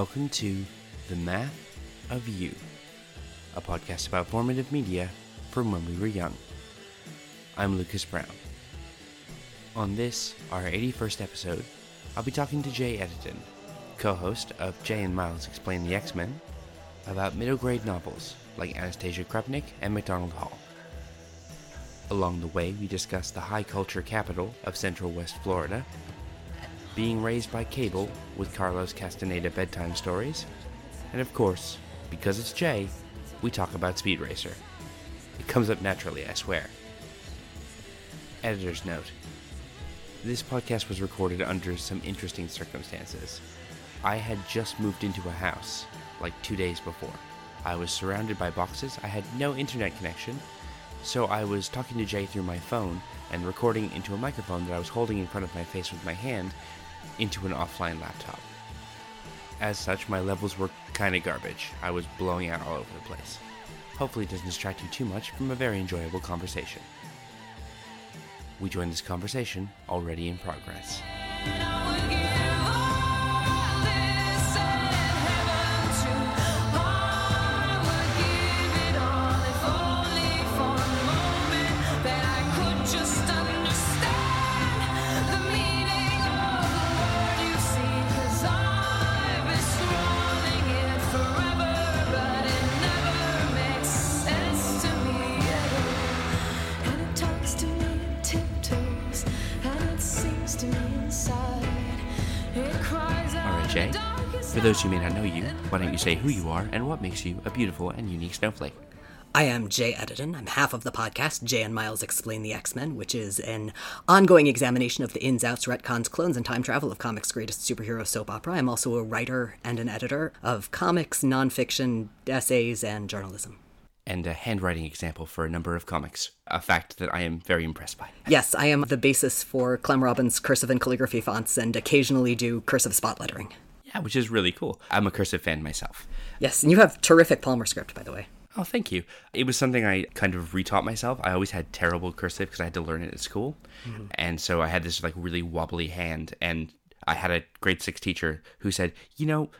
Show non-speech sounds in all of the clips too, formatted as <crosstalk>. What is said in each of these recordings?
Welcome to The Math of You, a podcast about formative media from when we were young. I'm Lucas Brown. On this, our 81st episode, I'll be talking to Jay Edidin, co host of Jay and Miles Explain the X Men, about middle grade novels like Anastasia Krupnik and MacDonald Hall. Along the way, we discuss the high culture capital of Central West Florida, being raised by cable with Carlos Castaneda bedtime stories, and of course, because it's Jay, we talk about Speed Racer. It comes up naturally, I swear. Editor's note This podcast was recorded under some interesting circumstances. I had just moved into a house, like two days before. I was surrounded by boxes, I had no internet connection, so I was talking to Jay through my phone and recording into a microphone that I was holding in front of my face with my hand into an offline laptop. As such, my levels were kinda garbage. I was blowing out all over the place. Hopefully, it doesn't distract you too much from a very enjoyable conversation. We join this conversation already in progress. Those who may not know you, why don't you say who you are and what makes you a beautiful and unique snowflake? I am Jay Edidin. I'm half of the podcast, Jay and Miles Explain the X Men, which is an ongoing examination of the ins, outs, retcons, clones, and time travel of comics' greatest superhero soap opera. I'm also a writer and an editor of comics, nonfiction, essays, and journalism. And a handwriting example for a number of comics, a fact that I am very impressed by. Yes, I am the basis for Clem Robins' cursive and calligraphy fonts and occasionally do cursive spot lettering. Yeah, which is really cool. I'm a cursive fan myself. Yes, and you have terrific Palmer script, by the way. Oh, thank you. It was something I kind of retaught myself. I always had terrible cursive because I had to learn it at school. Mm-hmm. And so I had this like really wobbly hand. And I had a grade six teacher who said, you know,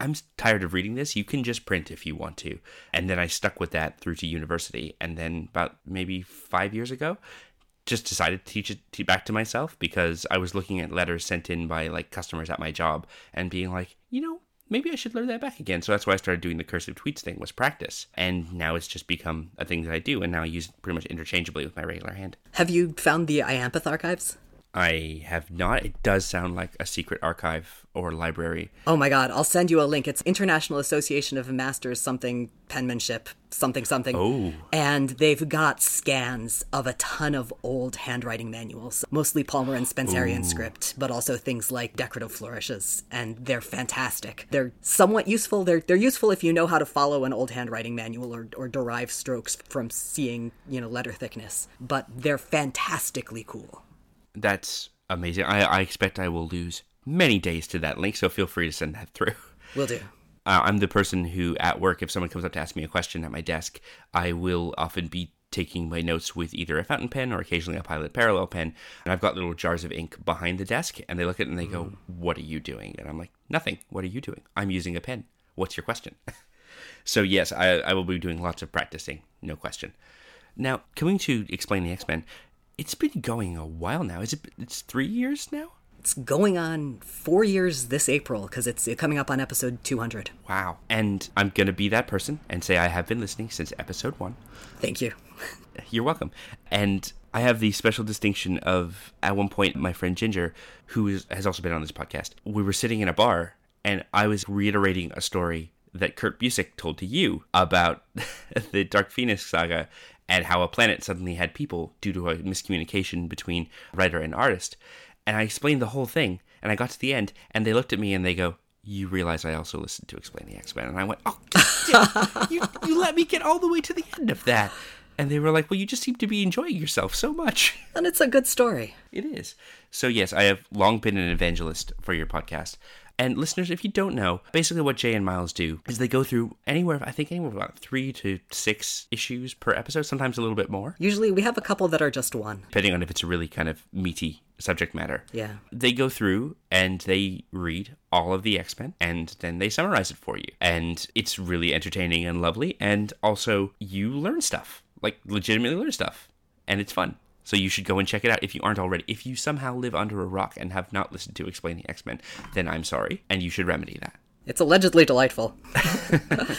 I'm tired of reading this. You can just print if you want to. And then I stuck with that through to university. And then about maybe five years ago, just decided to teach it to, back to myself because I was looking at letters sent in by like customers at my job and being like, you know, maybe I should learn that back again. So that's why I started doing the cursive tweets thing was practice. And now it's just become a thing that I do. And now I use it pretty much interchangeably with my regular hand. Have you found the IAMPETH archives? I have not. It does sound like a secret archive or library. Oh my god, I'll send you a link. It's International Association of Masters something penmanship something something. Oh. And they've got scans of a ton of old handwriting manuals, mostly Palmer and Spencerian script, but also things like decorative flourishes, and they're fantastic. They're somewhat useful. They're they're useful if you know how to follow an old handwriting manual or, or derive strokes from seeing, you know, letter thickness. But they're fantastically cool. That's amazing. I, I expect I will lose many days to that link, so feel free to send that through. <laughs> Will do. Uh, I'm the person who, at work, if someone comes up to ask me a question at my desk, I will often be taking my notes with either a fountain pen or occasionally a Pilot Parallel pen. And I've got little jars of ink behind the desk, and they look at it and they go, What are you doing? And I'm like, Nothing. What are you doing? I'm using a pen. What's your question? <laughs> so, yes, I, I will be doing lots of practicing, no question. Now, coming to explain the X Men, it's been going a while now. Is it? It's three years now. It's going on four years this April because it's coming up on episode 200. Wow. And I'm gonna be that person and say I have been listening since episode one. Thank you. <laughs> You're welcome. And I have the special distinction of at one point my friend Ginger, who is, has also been on this podcast, we were sitting in a bar and I was reiterating a story that Kurt Busiek told to you about <laughs> the Dark Phoenix saga and how a planet suddenly had people due to a miscommunication between writer and artist. And I explained the whole thing and I got to the end and they looked at me and they go, you realize I also listened to Explain the X Men, and I went, "Oh, damn, <laughs> you you let me get all the way to the end of that." And they were like, well, you just seem to be enjoying yourself so much. <laughs> And it's a good story. It is. So, yes, I have long been an evangelist for your podcast. And listeners, if you don't know, basically what Jay and Miles do is they go through anywhere, I think anywhere about three to six issues per episode, sometimes a little bit more, Usually we have a couple that are just one. depending on if it's a really kind of meaty subject matter. Yeah. They go through and they read all of the X Men and then they summarize it for you. And it's really entertaining and lovely. And also, you learn stuff, like legitimately learn stuff. And it's fun. So you should go and check it out if you aren't already. If you somehow live under a rock and have not listened to Explaining X Men, then I'm sorry. And you should remedy that. It's allegedly delightful. <laughs> <laughs>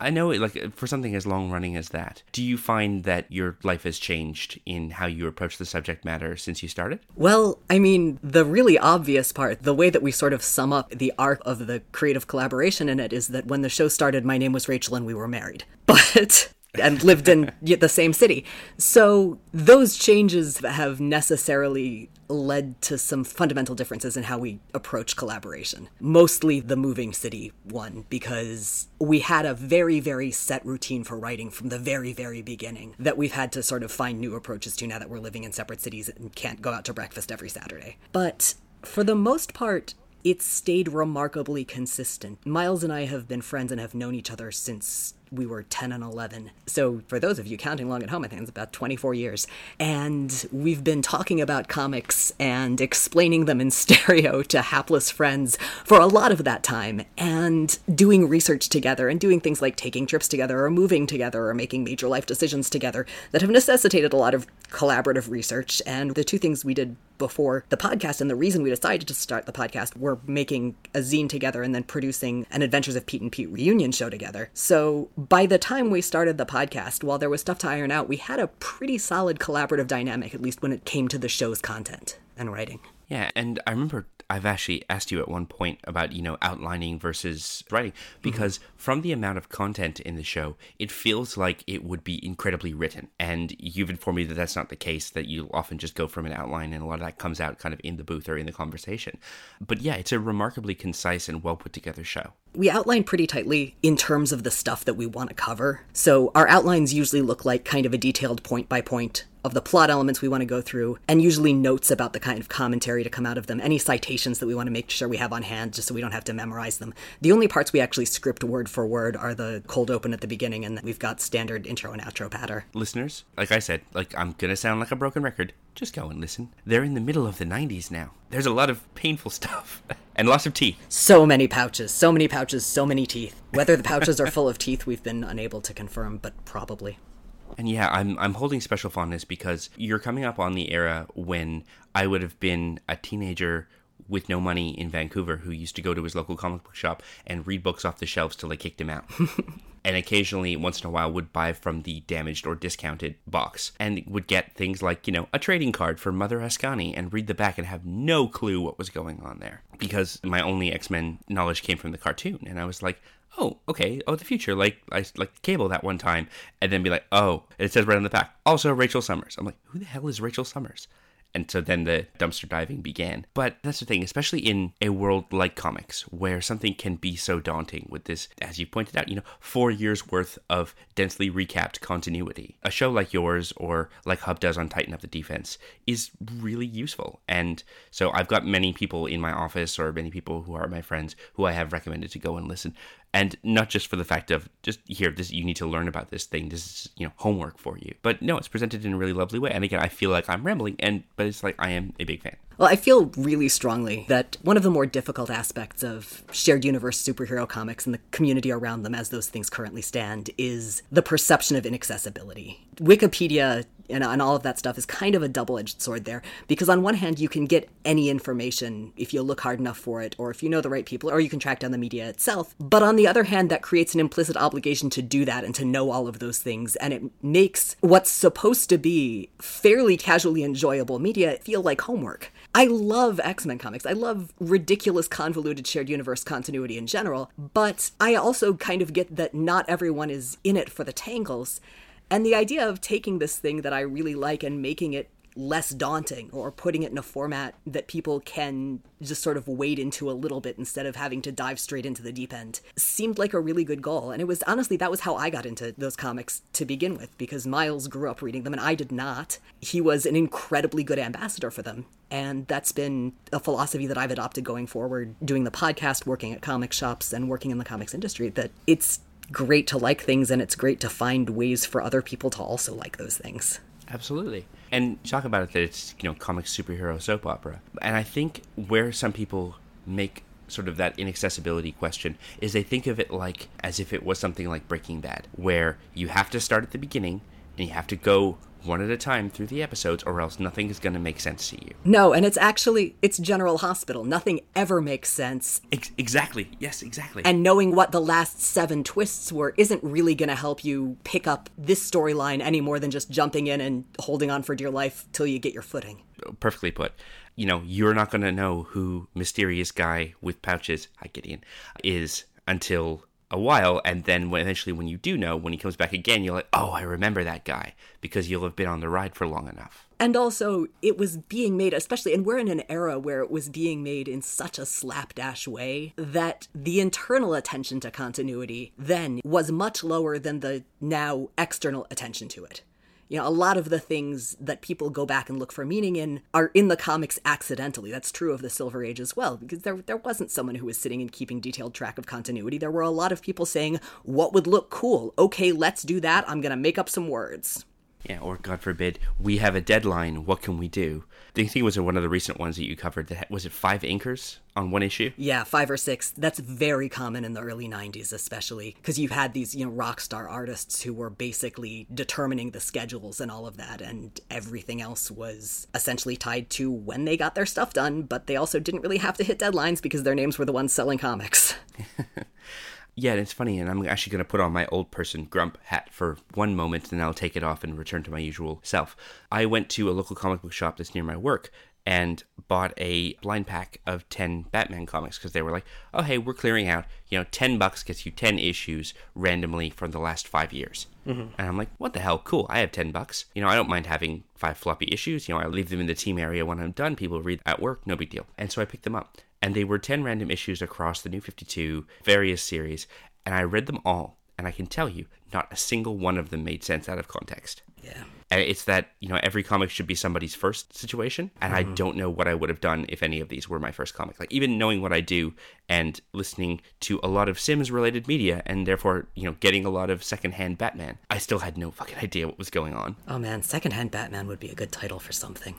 I know, like, for something as long running as that, do you find that your life has changed in how you approach the subject matter since you started? Well, I mean, the really obvious part, the way that we sort of sum up the arc of the creative collaboration in it is that when the show started, my name was Rachel and we were married. <laughs> But. And lived in the same city. So those changes have necessarily led to some fundamental differences in how we approach collaboration. Mostly the moving city one, because we had a very, very set routine for writing from the very, very beginning that we've had to sort of find new approaches to now that we're living in separate cities and can't go out to breakfast every Saturday. But for the most part, it's stayed remarkably consistent. Miles and I have been friends and have known each other since we were 10 and 11. So, for those of you counting along at home, I think it's about 24 years. And we've been talking about comics and explaining them in <laughs> stereo to hapless friends for a lot of that time, and doing research together, and doing things like taking trips together, or moving together, or making major life decisions together that have necessitated a lot of collaborative research. And the two things we did before the podcast and the reason we decided to start the podcast were making a zine together and then producing an Adventures of Pete and Pete reunion show together. So by the time we started the podcast, while there was stuff to iron out, we had a pretty solid collaborative dynamic, at least when it came to the show's content and writing. Yeah, and I remember I've actually asked you at one point about, you know, outlining versus writing mm-hmm. because from the amount of content in the show, it feels like it would be incredibly written. And you've informed me that that's not the case, that you often just go from an outline and a lot of that comes out kind of in the booth or in the conversation. But yeah, it's a remarkably concise and well put together show. We outline pretty tightly in terms of the stuff that we want to cover. So our outlines usually look like kind of a detailed point by point of the plot elements we want to go through, and usually notes about the kind of commentary to come out of them, any citations that we want to make sure we have on hand just so we don't have to memorize them. The only parts we actually script word for word are the cold open at the beginning, and we've got standard intro and outro patter. Listeners, like I said, like I'm going to sound like a broken record. Just go and listen. They're in the middle of the 90s now. There's a lot of painful <laughs> stuff and lots of teeth. So many pouches, so many pouches, so many teeth. Whether the pouches are full of teeth, we've been unable to confirm, but probably. And yeah, I'm I'm holding special fondness because you're coming up on the era when I would have been a teenager with no money in Vancouver who used to go to his local comic book shop and read books off the shelves till they kicked him out. <laughs> and occasionally, once in a while, would buy from the damaged or discounted box and would get things like, you know, a trading card for Mother Askani and read the back and have no clue what was going on there. Because my only X Men knowledge came from the cartoon. And I was like, oh, okay, oh, the future, like I like cable that one time, and then be like, oh, and it says right on the back, also Rachel Summers. I'm like, who the hell is Rachel Summers? And so then the dumpster diving began. But that's the thing, especially in a world like comics, where something can be so daunting with this, as you pointed out, you know, four years worth of densely recapped continuity. A show like yours, or like Hub does on Tighten Up the Defense, is really useful. And so I've got many people in my office, or many people who are my friends, who I have recommended to go and listen and not just for the fact of just here this you need to learn about this thing. This is you know homework for you. But no it's presented in a really lovely way. And again i feel like i'm rambling and but it's like i am a big fan. Well, I feel really strongly that one of the more difficult aspects of shared universe superhero comics and the community around them as those things currently stand is the perception of inaccessibility. Wikipedia and, and all of that stuff is kind of a double edged sword there because, on one hand, you can get any information if you look hard enough for it, or if you know the right people, or you can track down the media itself. But on the other hand, that creates an implicit obligation to do that and to know all of those things, and it makes what's supposed to be fairly casually enjoyable media feel like homework. I love X Men comics. I love ridiculous, convoluted shared universe continuity in general, but I also kind of get that not everyone is in it for the tangles. And the idea of taking this thing that I really like and making it less daunting or putting it in a format that people can just sort of wade into a little bit instead of having to dive straight into the deep end seemed like a really good goal. And it was honestly, that was how I got into those comics to begin with because Miles grew up reading them and I did not. He was an incredibly good ambassador for them. And that's been a philosophy that I've adopted going forward, doing the podcast, working at comic shops, and working in the comics industry. That it's great to like things and it's great to find ways for other people to also like those things. Absolutely. And talk about it that it's, you know, comic superhero soap opera. And I think where some people make sort of that inaccessibility question is they think of it like as if it was something like Breaking Bad, where you have to start at the beginning and you have to go one at a time through the episodes or else nothing is going to make sense to you. No, and it's actually it's General Hospital. Nothing ever makes sense. Ex- exactly. Yes, exactly. And knowing what the last 7 twists were isn't really going to help you pick up this storyline any more than just jumping in and holding on for dear life till you get your footing. Perfectly put. You know, you're not going to know who mysterious guy with pouches, hi Gideon, is until a while, and then when, eventually, when you do know, when he comes back again, you're like, oh, I remember that guy because you'll have been on the ride for long enough. And also, it was being made, especially, and we're in an era where it was being made in such a slapdash way that the internal attention to continuity then was much lower than the now external attention to it. You know, a lot of the things that people go back and look for meaning in are in the comics accidentally. That's true of the Silver Age as well, because there there wasn't someone who was sitting and keeping detailed track of continuity. There were a lot of people saying, "What would look cool? Okay, let's do that. I'm going to make up some words." Yeah, or God forbid, we have a deadline. What can we do? I think it was one of the recent ones that you covered. That was it five inkers on one issue. Yeah, five or six. That's very common in the early '90s, especially because you had these, you know, rock star artists who were basically determining the schedules and all of that, and everything else was essentially tied to when they got their stuff done. But they also didn't really have to hit deadlines because their names were the ones selling comics. <laughs> Yeah, it's funny, and I'm actually going to put on my old person grump hat for one moment, and then I'll take it off and return to my usual self. I went to a local comic book shop that's near my work and bought a blind pack of 10 Batman comics because they were like, oh, hey, we're clearing out, you know, 10 bucks gets you 10 issues randomly from the last five years. Mm-hmm. And I'm like, what the hell? Cool. I have 10 bucks. You know, I don't mind having five floppy issues. You know, I leave them in the team area when I'm done. People read at work, no big deal. And so I picked them up and they were 10 random issues across the new 52 various series. And i read them all and i can tell you not a single one of them made sense out of context. Yeah. and it's that you know every comic should be somebody's first situation and i mm-hmm. don't know what i would have done if any of these were my first comic. Like even knowing what i do and listening to a lot of sims related media and therefore you know getting a lot of secondhand batman i still had no fucking idea what was going on. Oh man, Secondhand Batman would be a good title for something.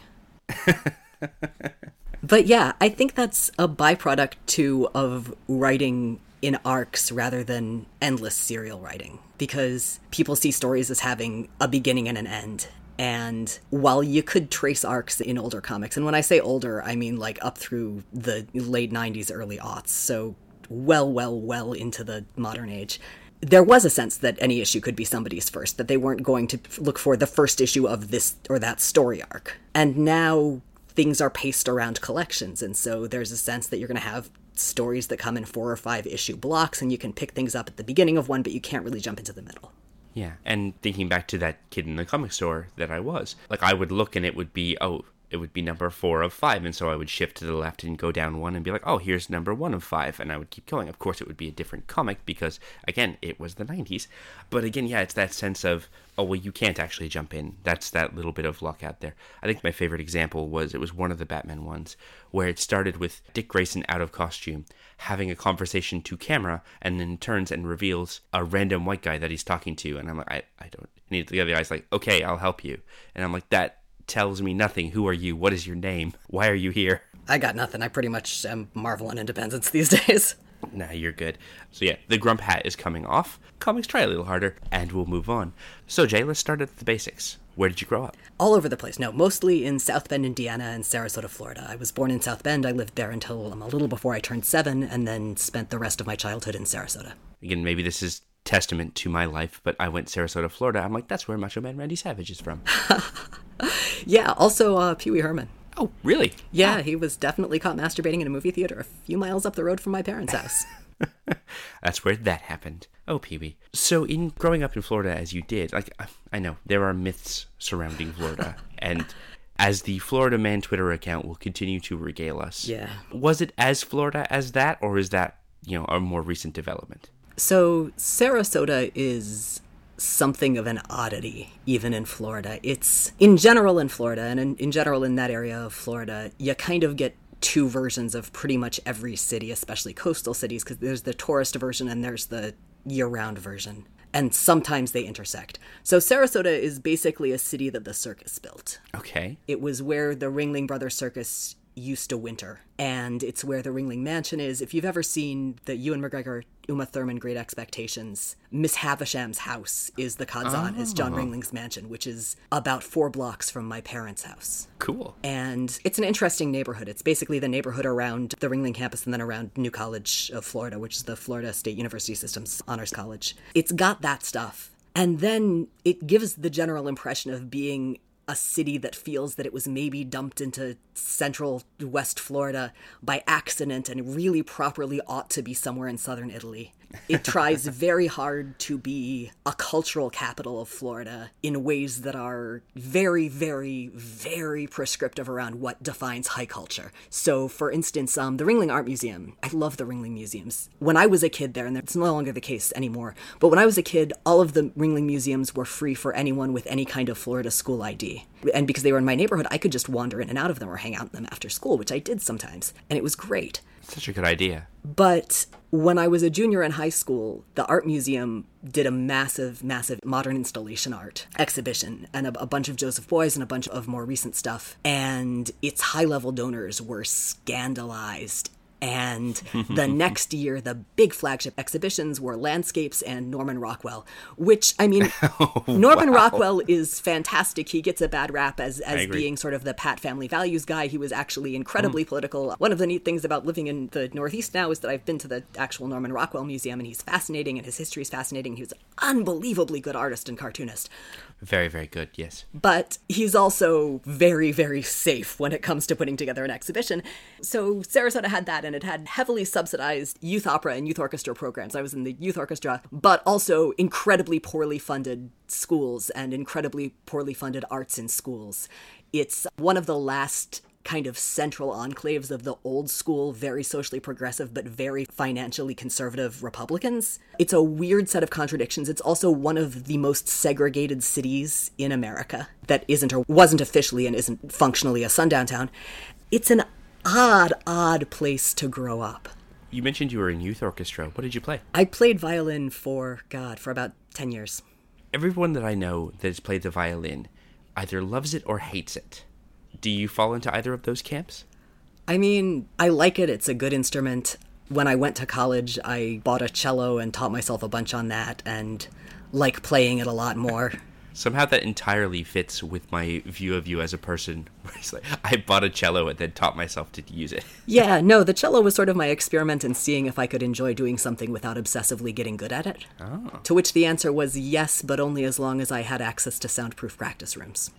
<laughs> but yeah, I think that's a byproduct too of writing in arcs rather than endless serial writing because people see stories as having a beginning and an end. And while you could trace arcs in older comics, and when I say older, I mean like up through the late 90s, early aughts, so well, well, well into the modern age, there was a sense that any issue could be somebody's first, that they weren't going to look for the first issue of this or that story arc. And now things are paced around collections, and so there's a sense that you're going to have stories that come in four or five issue blocks, and you can pick things up at the beginning of one, but you can't really jump into the middle. Yeah, and thinking back to that kid in the comic store that I was, like I would look and it would be, oh, it would be number four of five, and so I would shift to the left and go down one and be like, oh, here's number one of five, and I would keep going. Of course, it would be a different comic because, again, it was the 90s. But again, yeah, it's that sense of, oh, well, you can't actually jump in. That's that little bit of luck out there. I think my favorite example was it was one of the Batman ones where it started with Dick Grayson out of costume having a conversation to camera and then turns and reveals a random white guy that he's talking to. And I'm like, I, I don't. And the other guy's like, okay, I'll help you. And I'm like, that tells me nothing. Who are you? What is your name? Why are you here? I got nothing. I pretty much am Marvel and Independence these <laughs> days. Nah, you're good. So yeah, the grump hat is coming off. Comics try a little harder, and we'll move on. So Jay, let's start at the basics. Where did you grow up? All over the place. No, mostly in South Bend, Indiana, and Sarasota, Florida. I was born in South Bend. I lived there until um, a little before I turned seven, and then spent the rest of my childhood in Sarasota. Again, maybe this is testament to my life, but I went Sarasota, Florida. I'm like, that's where Macho Man Randy Savage is from. <laughs> Yeah, also uh, Pee Wee Herman. oh, really? Yeah, he was definitely caught masturbating in a movie theater a few miles up the road from my parents' house. <laughs> <laughs> That's where that happened. Oh, Pee Wee. So, in growing up in Florida as you did, like, I- I know there are myths surrounding Florida, <laughs> and as the Florida Man Twitter account will continue to regale us. Yeah. Was it as Florida as that, or is that, you know, a more recent development? So, Sarasota is something of an oddity, even in Florida. It's, in general, in Florida, and in, in general, in that area of Florida, you kind of get two versions of pretty much every city, especially coastal cities, because there's the tourist version and there's the year round version. And sometimes they intersect. So Sarasota is basically a city that the circus built. Okay. It was where the Ringling Brothers Circus used to winter, and it's where the Ringling Mansion is. If you've ever seen the Ewan McGregor, Uma Thurman Great Expectations, Miss Havisham's house is the Ca' d'Zan, is John uh-huh. Ringling's mansion, which is about four blocks from my parents' house. Cool. And it's an interesting neighborhood. It's basically the neighborhood around the Ringling campus and then around New College of Florida, which is the Florida State University System's honors college. It's got that stuff. And then it gives the general impression of being a city that feels that it was maybe dumped into central West Florida by accident and really properly ought to be somewhere in southern Italy. It tries very hard to be a cultural capital of Florida in ways that are very, very, very prescriptive around what defines high culture. So, for instance, um, the Ringling Art Museum. I love the Ringling Museums. When I was a kid there, and it's no longer the case anymore, but when I was a kid, all of the Ringling Museums were free for anyone with any kind of Florida school ID. And because they were in my neighborhood, I could just wander in and out of them or hang out in them after school, which I did sometimes. And it was great. Such a good idea. But when I was a junior in high school, the art museum did a massive, massive modern installation art exhibition and a, a bunch of Joseph Beuys and a bunch of more recent stuff. And its high level donors were scandalized. And the <laughs> next year, the big flagship exhibitions were landscapes and Norman Rockwell, which, I mean, <laughs> oh, Norman Rockwell is fantastic. He gets a bad rap as, as being sort of the Pat family values guy. He was actually incredibly mm. political. One of the neat things about living in the Northeast now is that I've been to the actual Norman Rockwell Museum, and he's fascinating, and his history is fascinating. He was an unbelievably good artist and cartoonist. Very, very good. Yes. But he's also very, very safe when it comes to putting together an exhibition. So Sarasota had that, and it had heavily subsidized youth opera and youth orchestra programs. I was in the youth orchestra, but also incredibly poorly funded schools and incredibly poorly funded arts in schools. It's one of the last kind of central enclaves of the old school, very socially progressive, but very financially conservative Republicans. It's a weird set of contradictions. It's also one of the most segregated cities in America that isn't or wasn't officially and isn't functionally a sundown town. It's an odd, odd place to grow up. You mentioned you were in youth orchestra. What did you play? I played violin for, God, for about 10 years. Everyone that I know that has played the violin either loves it or hates it. Do you fall into either of those camps? I mean, I like it. It's a good instrument. When I went to college, I bought a cello and taught myself a bunch on that and like playing it a lot more. <laughs> Somehow that entirely fits with my view of you as a person. <laughs> It's like I bought a cello and then taught myself to use it. <laughs> yeah, no, the cello was sort of my experiment in seeing if I could enjoy doing something without obsessively getting good at it. Oh. To which the answer was yes, but only as long as I had access to soundproof practice rooms.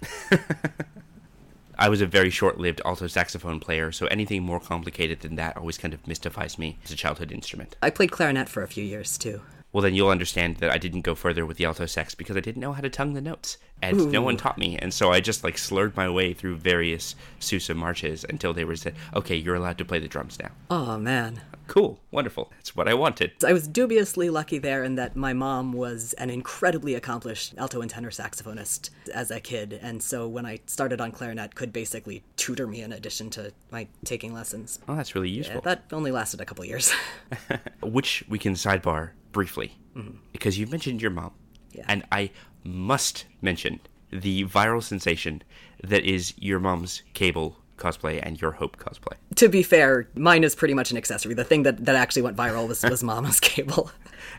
I was a very short-lived alto saxophone player, so anything more complicated than that always kind of mystifies me as a childhood instrument. I played clarinet for a few years too. Well, then you'll understand that I didn't go further with the alto sax because I didn't know how to tongue the notes, and no one taught me, and so I just like slurred my way through various Sousa marches until they were said, "Okay, you're allowed to play the drums now." Oh man. Cool, wonderful. That's what I wanted. I was dubiously lucky there in that my mom was an incredibly accomplished alto and tenor saxophonist as a kid, and so when I started on clarinet, could basically tutor me in addition to my taking lessons. Oh, that's really useful. That only lasted a couple years. <laughs> <laughs> Which we can sidebar briefly mm-hmm. because you mentioned your mom, Yeah. and I must mention the viral sensation that is your mom's cable cosplay and your Hope cosplay. to be fair, mine is pretty much an accessory. The thing that, that actually went viral was, was <laughs> Mama's cable.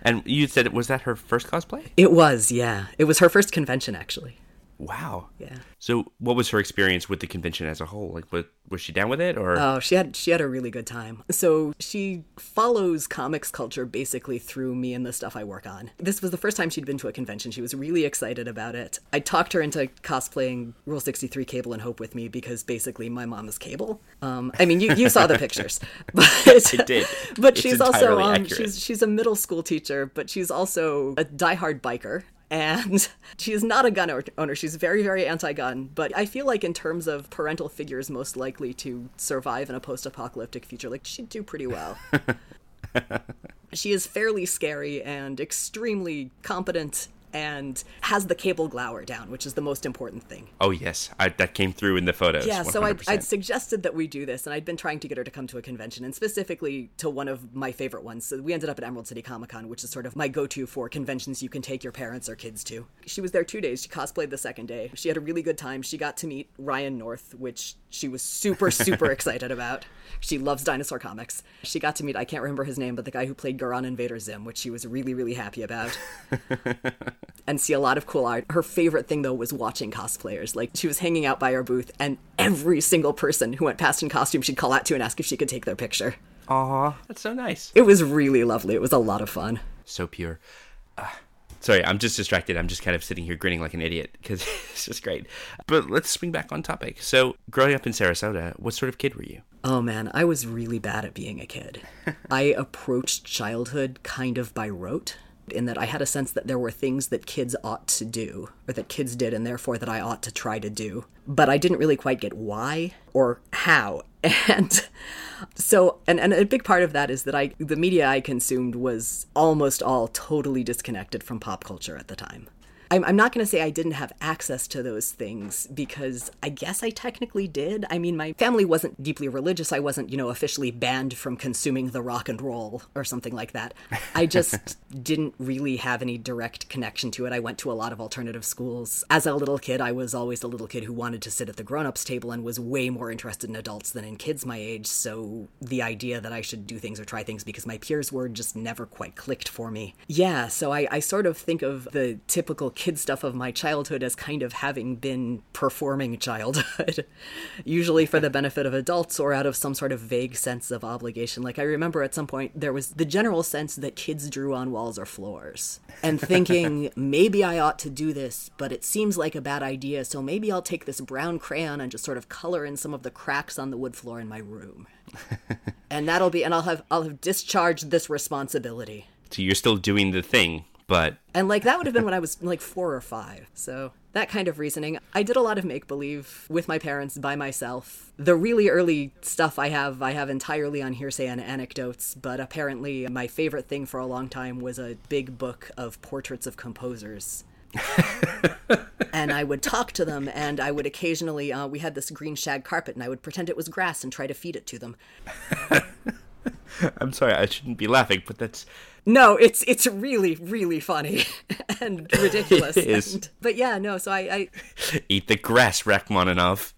And you said was that her first cosplay? It was, yeah. It was her first convention, actually. Wow. Yeah. So, what was her experience with the convention as a whole? Like, was, was she down with it, or Oh, she had she had a really good time. So she follows comics culture basically through me and the stuff I work on. This was the first time she'd been to a convention. She was really excited about it. I talked her into cosplaying Rule 63 Cable and Hope with me because basically my mom is Cable. Um, I mean, you, you saw the pictures, <laughs> but I did. But It's she's also um, she's she's a middle school teacher, but she's also a diehard biker. And <laughs> she is not a gun owner. She's very, very anti gun. But I feel like, in terms of parental figures most likely to survive in a post apocalyptic future, like she'd do pretty well. <laughs> she is fairly scary and extremely competent and has the cable glower down, which is the most important thing. Oh yes, I, that came through in the photos. Yeah, 100%. so I'd, I'd, suggested that we do this, and I'd been trying to get her to come to a convention, and specifically to one of my favorite ones. So we ended up at Emerald City Comic Con, which is sort of my go-to for conventions you can take your parents or kids to. She was there two days. She cosplayed the second day. She had a really good time. She got to meet Ryan North, which she was super super <laughs> excited about. She loves dinosaur comics. She got to meet I can't remember his name, but the guy who played Gir on Invader Zim, which she was really really happy about. <laughs> and see a lot of cool art. Her favorite thing though was watching cosplayers. Like she was hanging out by our booth, and every single person who went past in costume, she'd call out to and ask if she could take their picture. Aw, that's so nice. It was really lovely. It was a lot of fun. So pure. Uh, sorry, I'm just distracted. I'm just kind of sitting here grinning like an idiot because it's <laughs> just great. But let's swing back on topic. So, growing up in Sarasota, what sort of kid were you? Oh man, I was really bad at being a kid. <laughs> I approached childhood kind of by rote in that I had a sense that there were things that kids ought to do, or that kids did, and therefore that I ought to try to do. But I didn't really quite get why or how. <laughs> And so, and, and a big part of that is that I, the media I consumed was almost all totally disconnected from pop culture at the time. I'm, I'm not going to say I didn't have access to those things because I guess I technically did. I mean, my family wasn't deeply religious. I wasn't, you know, officially banned from consuming the rock and roll or something like that. I <laughs> just didn't really have any direct connection to it. I went to a lot of alternative schools. As a little kid, I was always a little kid who wanted to sit at the grown ups table and was way more interested in adults than in kids my age. So the idea that I should do things or try things because my peers were just never quite clicked for me. Yeah, so I, I sort of think of the typical kid stuff of my childhood as kind of having been performing childhood, <laughs> usually for the benefit of adults or out of some sort of vague sense of obligation. Like I remember at some point there was the general sense that kids drew on walls or floors and thinking <laughs> maybe I ought to do this, but it seems like a bad idea, so maybe I'll take this brown crayon and just sort of color in some of the cracks on the wood floor in my room. <laughs> and that'll be and I'll have I'll have discharged this responsibility. So you're still doing the thing but and like that would have been when I was like four or five. So that kind of reasoning. I did a lot of make believe with my parents by myself. The really early stuff I have, I have entirely on hearsay and anecdotes, but apparently my favorite thing for a long time was a big book of portraits of composers. <laughs> and I would talk to them, and I would occasionally, uh, we had this green shag carpet, and I would pretend it was grass and try to feed it to them. <laughs> I'm sorry, I shouldn't be laughing, but that's no, it's it's really really funny <laughs> and ridiculous. it is. And, but yeah, no. So I, I eat the grass, Rachmaninoff.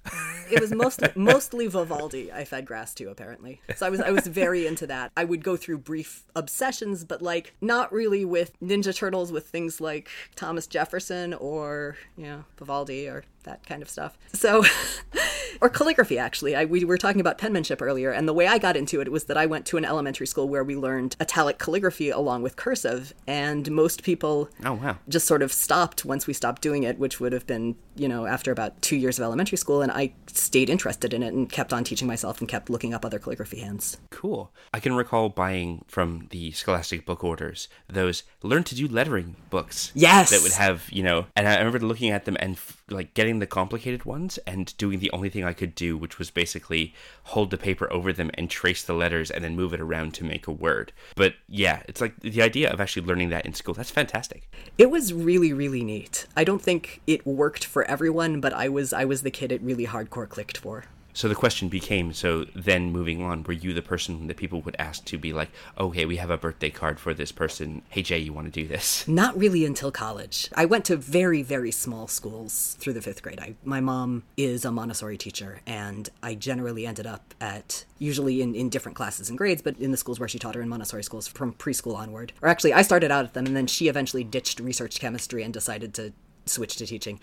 it was mostly <laughs> mostly Vivaldi. I fed grass to apparently. So I was I was very into that. I would go through brief obsessions, but like not really with Ninja Turtles, with things like Thomas Jefferson or you know Vivaldi or that kind of stuff. So, <laughs> or calligraphy, actually. I, we were talking about penmanship earlier, and the way I got into it was that I went to an elementary school where we learned italic calligraphy along with cursive, and most people oh, wow. just sort of stopped once we stopped doing it, which would have been, you know, after about two years of elementary school, and I stayed interested in it and kept on teaching myself and kept looking up other calligraphy hands. Cool. I can recall buying from the Scholastic book orders those learn to do lettering books. Yes. That would have, you know, and I remember looking at them and like getting the complicated ones and doing the only thing I could do, which was basically hold the paper over them and trace the letters and then move it around to make a word. But yeah, it's like the idea of actually learning that in school, that's fantastic. It was really, really neat. I don't think it worked for everyone, but I was I was the kid it really hardcore clicked for. So the question became so then moving on, were you the person that people would ask to be like, okay, we have a birthday card for this person. Hey, Jay, you want to do this? Not really until college. I went to very, very small schools through the fifth grade. I, my mom is a Montessori teacher, and I generally ended up at usually in, in different classes and grades, but in the schools where she taught her in Montessori schools from preschool onward. Or actually, I started out at them, and then she eventually ditched research chemistry and decided to switch to teaching.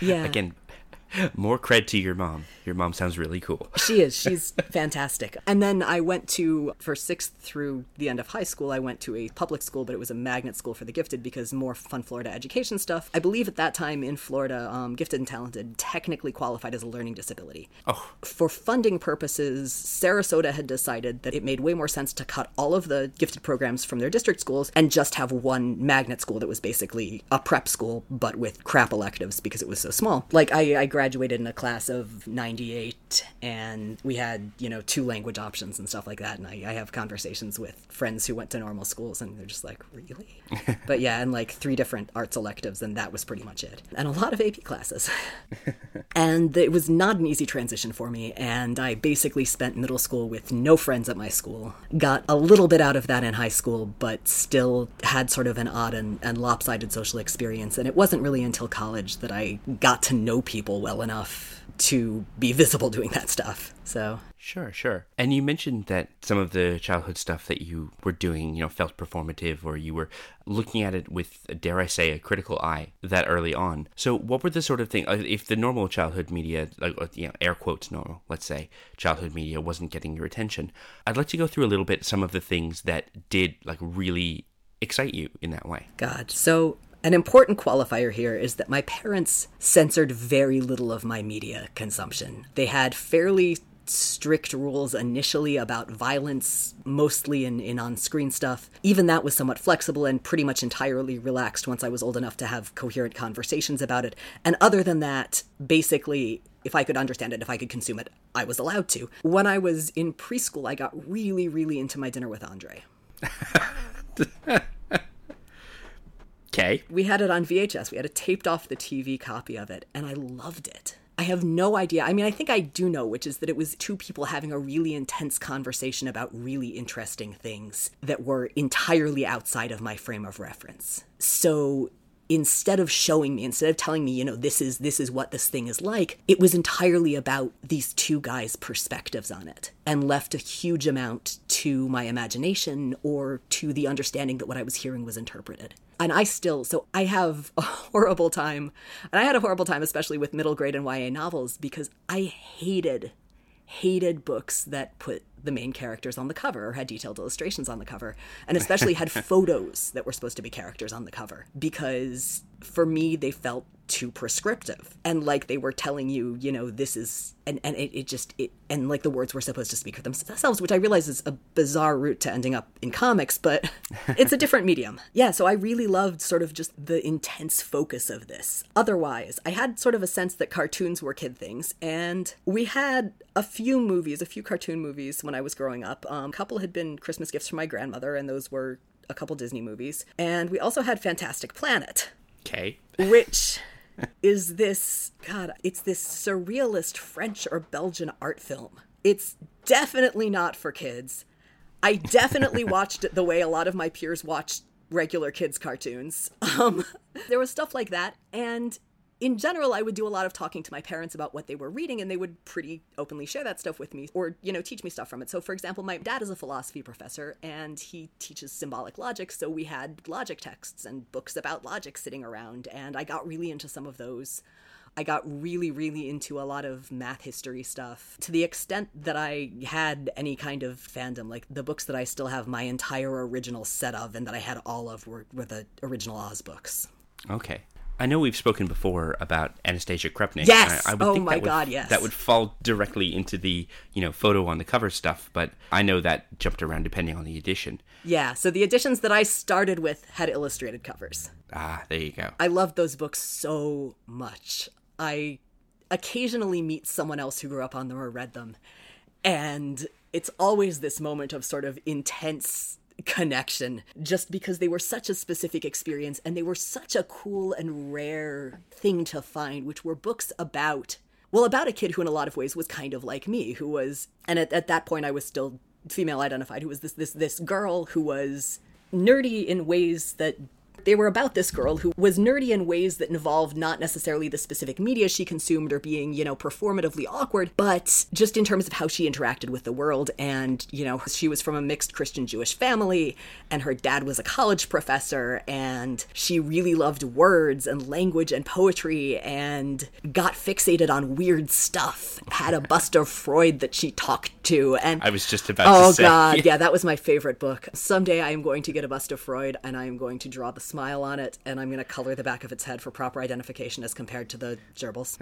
Yeah. Again, <laughs> More cred to your mom. Your mom sounds really cool. She is. She's <laughs> fantastic. And then I went to, for sixth through the end of high school, I went to a public school, but it was a magnet school for the gifted because more fun Florida education stuff. I believe at that time in Florida, um, gifted and talented technically qualified as a learning disability. Oh, For funding purposes, Sarasota had decided that it made way more sense to cut all of the gifted programs from their district schools and just have one magnet school that was basically a prep school, but with crap electives because it was so small. Like, I, I graduated in a class of 98 and we had, you know, two language options and stuff like that. And I, I have conversations with friends who went to normal schools and they're just like, really? <laughs> but yeah, and like three different arts electives, and that was pretty much it. And a lot of AP classes. <laughs> and it was not an easy transition for me. And I basically spent middle school with no friends at my school. Got a little bit out of that in high school, but still had sort of an odd and, and lopsided social experience. And it wasn't really until college that I got to know people well enough to be visible doing that stuff. So Sure, sure. And you mentioned that some of the childhood stuff that you were doing, you know, felt performative or you were looking at it with, dare I say, a critical eye that early on. So, what were the sort of thing, uh, if the normal childhood media, like, uh, you know, air quotes normal, let's say, childhood media wasn't getting your attention, I'd like to go through a little bit some of the things that did, like, really excite you in that way. God. So, an important qualifier here is that my parents censored very little of my media consumption. They had fairly strict rules initially about violence, mostly in, in on screen stuff. Even that was somewhat flexible and pretty much entirely relaxed once I was old enough to have coherent conversations about it. And other than that, basically, if I could understand it, if I could consume it, I was allowed to. When I was in preschool, I got really, really into my dinner with Andre. <laughs> Okay. We had it on VHS. We had a taped off the TV copy of it, and I loved it. I have no idea. I mean, I think I do know, which is that it was two people having a really intense conversation about really interesting things that were entirely outside of my frame of reference. So instead of showing me instead of telling me you know this is this is what this thing is like it was entirely about these two guys perspectives on it and left a huge amount to my imagination or to the understanding that what i was hearing was interpreted and i still so i have <laughs> a horrible time. And i had a horrible time especially with middle grade and ya novels because i hated hated books that put the main characters on the cover or had detailed illustrations on the cover and especially had <laughs> photos that were supposed to be characters on the cover because for me they felt too prescriptive. And like they were telling you you know this is and and it, it just it and like the words were supposed to speak for themselves which i realize is a bizarre route to ending up in comics but <laughs> it's a different medium. Yeah so i really loved sort of just the intense focus of this. Otherwise i had sort of a sense that cartoons were kid things and we had a few movies a few cartoon movies when i was growing up. Um, a couple had been christmas gifts from my grandmother and those were a couple disney movies. And we also had fantastic planet Okay. which is this god it's this surrealist french or belgian art film. It's definitely not for kids. I definitely <laughs> watched it the way a lot of my peers watched regular kids cartoons. Um <laughs> there was stuff like that and in general, I would do a lot of talking to my parents about what they were reading, and they would pretty openly share that stuff with me or, you know, teach me stuff from it. So, for example, my dad is a philosophy professor and he teaches symbolic logic. So, we had logic texts and books about logic sitting around, and I got really into some of those. I got really, really into a lot of math history stuff to the extent that I had any kind of fandom. Like the books that I still have my entire original set of and that I had all of were, were the original Oz books. Okay. I know we've spoken before about Anastasia Krupnik. Yes! I, I would Oh think my that would, God, yes. That would fall directly into the you know photo on the cover stuff, but I know that jumped around depending on the edition. Yeah, so the editions that I started with had illustrated covers. Ah, there you go. I loved those books so much. I occasionally meet someone else who grew up on them or read them, and it's always this moment of sort of intense connection just because they were such a specific experience and they were such a cool and rare thing to find, which were books about, well, about a kid who in a lot of ways was kind of like me, who was, and at, at that point I was still female identified, who was this, this, this girl who was nerdy in ways that They were about this girl who was nerdy in ways that involved not necessarily the specific media she consumed or being, you know, performatively awkward, but just in terms of how she interacted with the world. And, you know, she was from a mixed Christian Jewish family, and her dad was a college professor, and she really loved words and language and poetry and got fixated on weird stuff. Had a Buster Freud that she talked to. And I was just about oh, to say. God. <laughs> Yeah, that was my favorite book. Someday I am going to get a Buster Freud and I am going to draw the smile on it and I'm going to color the back of its head for proper identification as compared to the gerbils.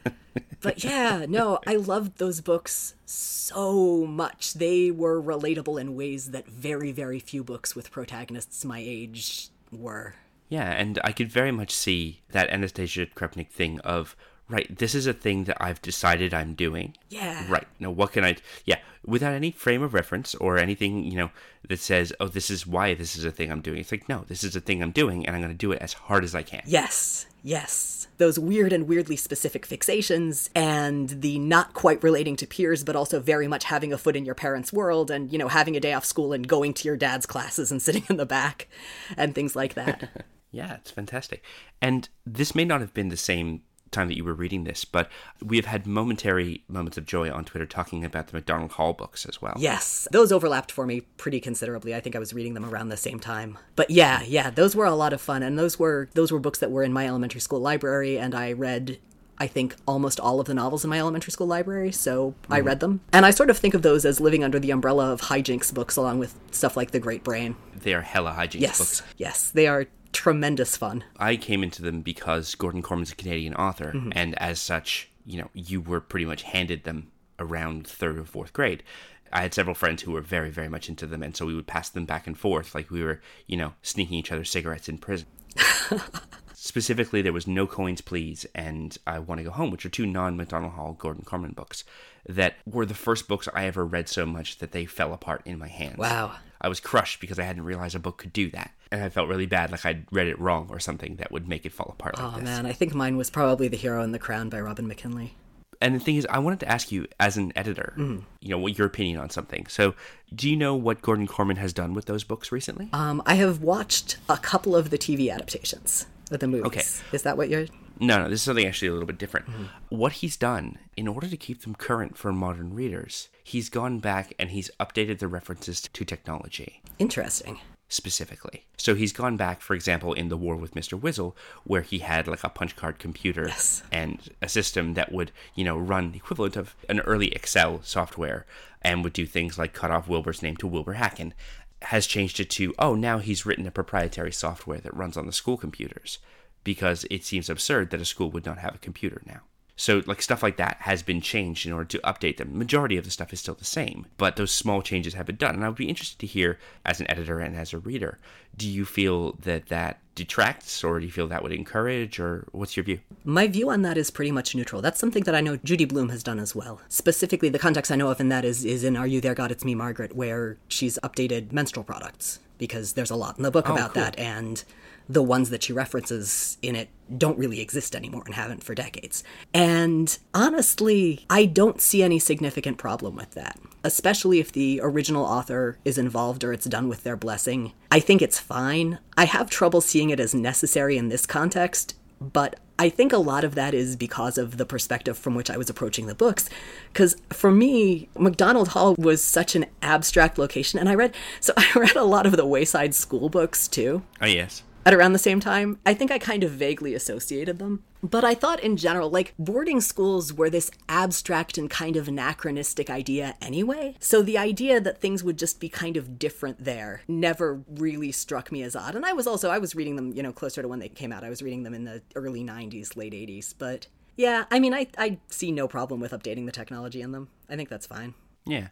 <laughs> but yeah, no, I loved those books so much. They were relatable in ways that very, very few books with protagonists my age were. Yeah, and I could very much see that Anastasia Krupnik thing of right, this is a thing that I've decided I'm doing. Yeah. Right. Now, what can I? Yeah, without any frame of reference or anything, you know, that says, "Oh, this is why this is a thing I'm doing." It's like, no, this is a thing I'm doing, and I'm going to do it as hard as I can. Yes. Yes. Those weird and weirdly specific fixations and the not quite relating to peers, but also very much having a foot in your parents' world and, you know, having a day off school and going to your dad's classes and <laughs> sitting in the back and things like that. <laughs> yeah, it's fantastic. And this may not have been the same time that you were reading this, but we have had momentary moments of joy on Twitter talking about the Macdonald Hall books as well. Yes, those overlapped for me pretty considerably. I think I was reading them around the same time. But yeah, yeah, those were a lot of fun and those were those were books that were in my elementary school library and I read I think almost all of the novels in my elementary school library, so mm-hmm. I read them. And I sort of think of those as living under the umbrella of hijinks books along with stuff like The Great Brain. They are hella hijinks yes, books. Yes, they are tremendous fun. I came into them because Gordon Korman's a Canadian author, mm-hmm. and as such, you know, you were pretty much handed them around third or fourth grade. I had several friends who were very, very much into them, and so we would pass them back and forth like we were, you know, sneaking each other cigarettes in prison. <laughs> Specifically, there was No Coins Please and I Want to Go Home, which are two non Macdonald Hall Gordon Korman books that were the first books I ever read so much that they fell apart in my hands. Wow. I was crushed because I hadn't realized a book could do that. And I felt really bad, like I'd read it wrong or something that would make it fall apart like oh, this. man, I think mine was probably The Hero and the Crown by Robin McKinley. And the thing is, I wanted to ask you, as an editor, mm-hmm. you know, what your opinion on something. So, do you know what Gordon Korman has done with those books recently? Um, I have watched a couple of the TV adaptations the movies. Okay. Is that what you're no, no, this is something actually a little bit different. Mm-hmm. What he's done, in order to keep them current for modern readers, he's gone back and he's updated the references to technology. Interesting. Specifically. So he's gone back, for example, in The War with Mr. Wizzle, where he had like a punch card computer yes. and a system that would, you know, run the equivalent of an early Excel software and would do things like cut off Wilbur's name to Wilbur Hacken has changed it to, oh, now he's written a proprietary software that runs on the school computers because it seems absurd that a school would not have a computer now. So, like stuff like that has been changed in order to update them. Majority of the stuff is still the same, but those small changes have been done. And I would be interested to hear, as an editor and as a reader, do you feel that that detracts, or do you feel that would encourage, or what's your view? My view on that is pretty much neutral. That's something that I know Judy Blume has done as well. Specifically, the context I know of in that is is in Are You There, God? It's Me, Margaret, where she's updated menstrual products because there's a lot in the book oh, about cool. that and the ones that she references in it don't really exist anymore and haven't for decades. And honestly, I don't see any significant problem with that, especially if the original author is involved or it's done with their blessing. I think it's fine. I have trouble seeing it as necessary in this context, but I think a lot of that is because of the perspective from which I was approaching the books. Because for me, Macdonald Hall was such an abstract location, and I read so <laughs> I read a lot of the Wayside School books too. Oh yes at around the same time. I think I kind of vaguely associated them. But I thought in general, like, boarding schools were this abstract and kind of anachronistic idea anyway. So the idea that things would just be kind of different there never really struck me as odd. And I was also, I was reading them, you know, closer to when they came out. I was reading them in the early 90s, late 80s. But yeah, I mean, I, I see no problem with updating the technology in them. I think that's fine. Yeah.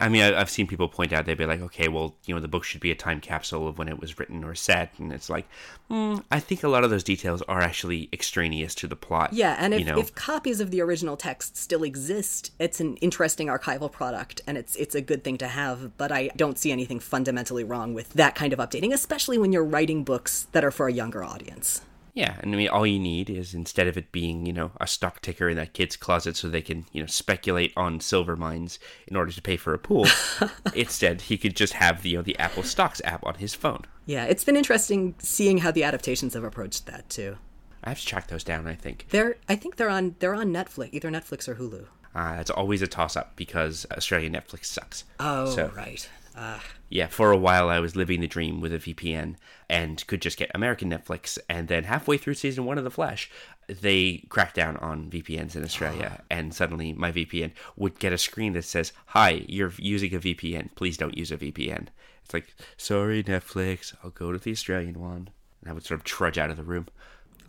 I mean, I've seen people point out, they'd be like, okay, well, you know, the book should be a time capsule of when it was written or set. And it's like, mm, I think a lot of those details are actually extraneous to the plot. Yeah, and if, you know? if copies of the original text still exist, it's an interesting archival product and it's, it's a good thing to have. But I don't see anything fundamentally wrong with that kind of updating, especially when you're writing books that are for a younger audience. Yeah, and I mean, all you need is instead of it being, you know, a stock ticker in that kid's closet so they can, you know, speculate on silver mines in order to pay for a pool, <laughs> instead he could just have the, you know, the Apple Stocks app on his phone. Yeah, it's been interesting seeing how the adaptations have approached that too. I have to track those down. I think They're, I think they're on, they're on Netflix, either Netflix or Hulu. Uh, it's always a toss up because Australian Netflix sucks. Oh, So- right. Uh, Yeah, for a while I was living the dream with a VPN and could just get American Netflix. And then halfway through season one of The Flash, they cracked down on VPNs in Australia. <gasps> And suddenly my VPN would get a screen that says, Hi, you're using a VPN. Please don't use a VPN. It's like, Sorry, Netflix, I'll go to the Australian one. And I would sort of trudge out of the room.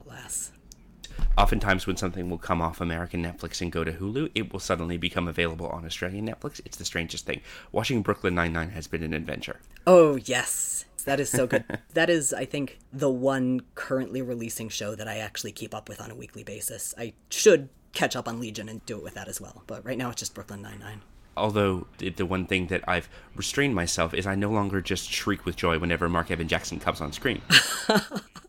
alas. Oftentimes, when something will come off American Netflix and go to Hulu, it will suddenly become available on Australian Netflix. It's the strangest thing. Watching Brooklyn Nine-Nine has been an adventure. Oh, yes. That is so good. <laughs> that is, I think, the one currently releasing show that I actually keep up with on a weekly basis. I should catch up on Legion and do it with that as well. But right now it's just Brooklyn Nine-Nine. although the the one thing that I've restrained myself is I no longer just shriek with joy whenever Mark Evan Jackson comes on screen. <laughs>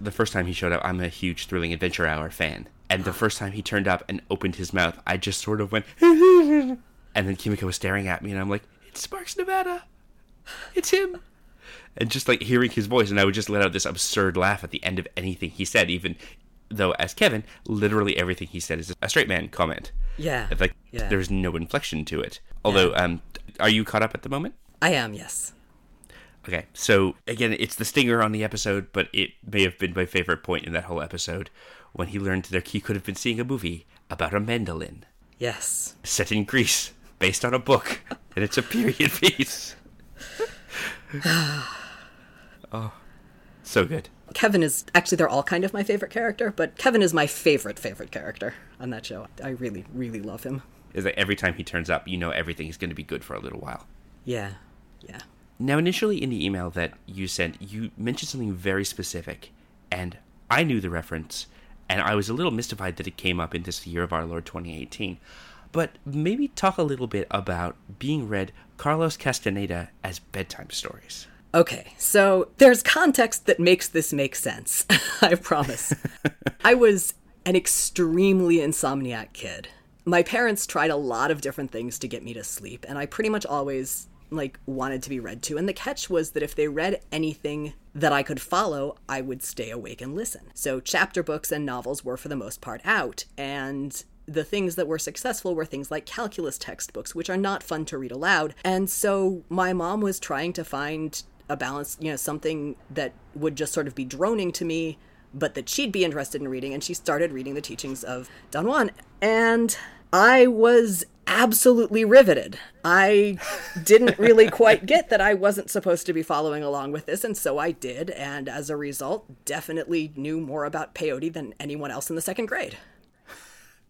the first time he showed up, I'm a huge Thrilling Adventure Hour fan. And the first time he turned up and opened his mouth, I just sort of went, <laughs> and then Kimiko was staring at me, and I'm like, it's Sparks Nevada. It's him. And just like hearing his voice, and I would just let out this absurd laugh at the end of anything he said, even though, as Kevin, literally everything he said is a straight man comment. Yeah. Like Yeah. there's no inflection to it. Although, um, are you caught up at the moment? I am, yes. Okay, so again, it's the stinger on the episode, but it may have been my favorite point in that whole episode when he learned that he could have been seeing a movie about a mandolin Yes. set in Greece, based on a book, and it's a period piece. <sighs> oh, so good. Kevin is actually they're all kind of my favorite character, but Kevin is my favorite favorite character on that show. I really really love him. Is that every time he turns up, you know everything is going to be good for a little while. Yeah. Yeah. Now, initially in the email that you sent, you mentioned something very specific, and I knew the reference, and I was a little mystified that it came up in this year of our Lord 2018. But maybe talk a little bit about being read Carlos Castaneda as bedtime stories. Okay, so there's context that makes this make sense. <laughs> I promise. <laughs> I was an extremely insomniac kid. My parents tried a lot of different things to get me to sleep, and I pretty much always like wanted to be read to. And the catch was that if they read anything that I could follow, I would stay awake and listen. So chapter books and novels were for the most part out, and the things that were successful were things like calculus textbooks, which are not fun to read aloud. And so my mom was trying to find a balance, you know, something that would just sort of be droning to me, but that she'd be interested in reading. And she started reading the teachings of Don Juan. And I was absolutely riveted. I didn't really quite get that I wasn't supposed to be following along with this, and so I did. And as a result, definitely knew more about peyote than anyone else in the second grade.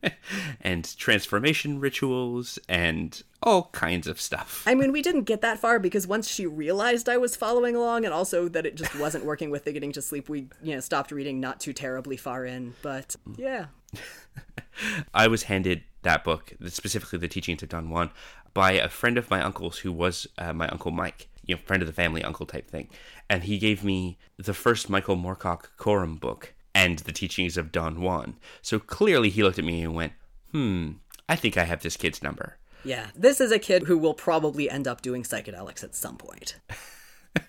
<laughs> and transformation rituals and all kinds of stuff. I mean, we didn't get that far because once she realized I was following along and also that it just wasn't working with the getting to sleep, we, you know, stopped reading not too terribly far in. But yeah. I was handed that book, specifically the Teachings of Don Juan, by a friend of my uncle's who was uh, my uncle Mike, you know, friend of the family uncle type thing, and he gave me the first Michael Moorcock Corum book and the Teachings of Don Juan. So clearly, he looked at me and went, "Hmm, I think I have this kid's number." Yeah. This is a kid who will probably end up doing psychedelics at some point. <laughs>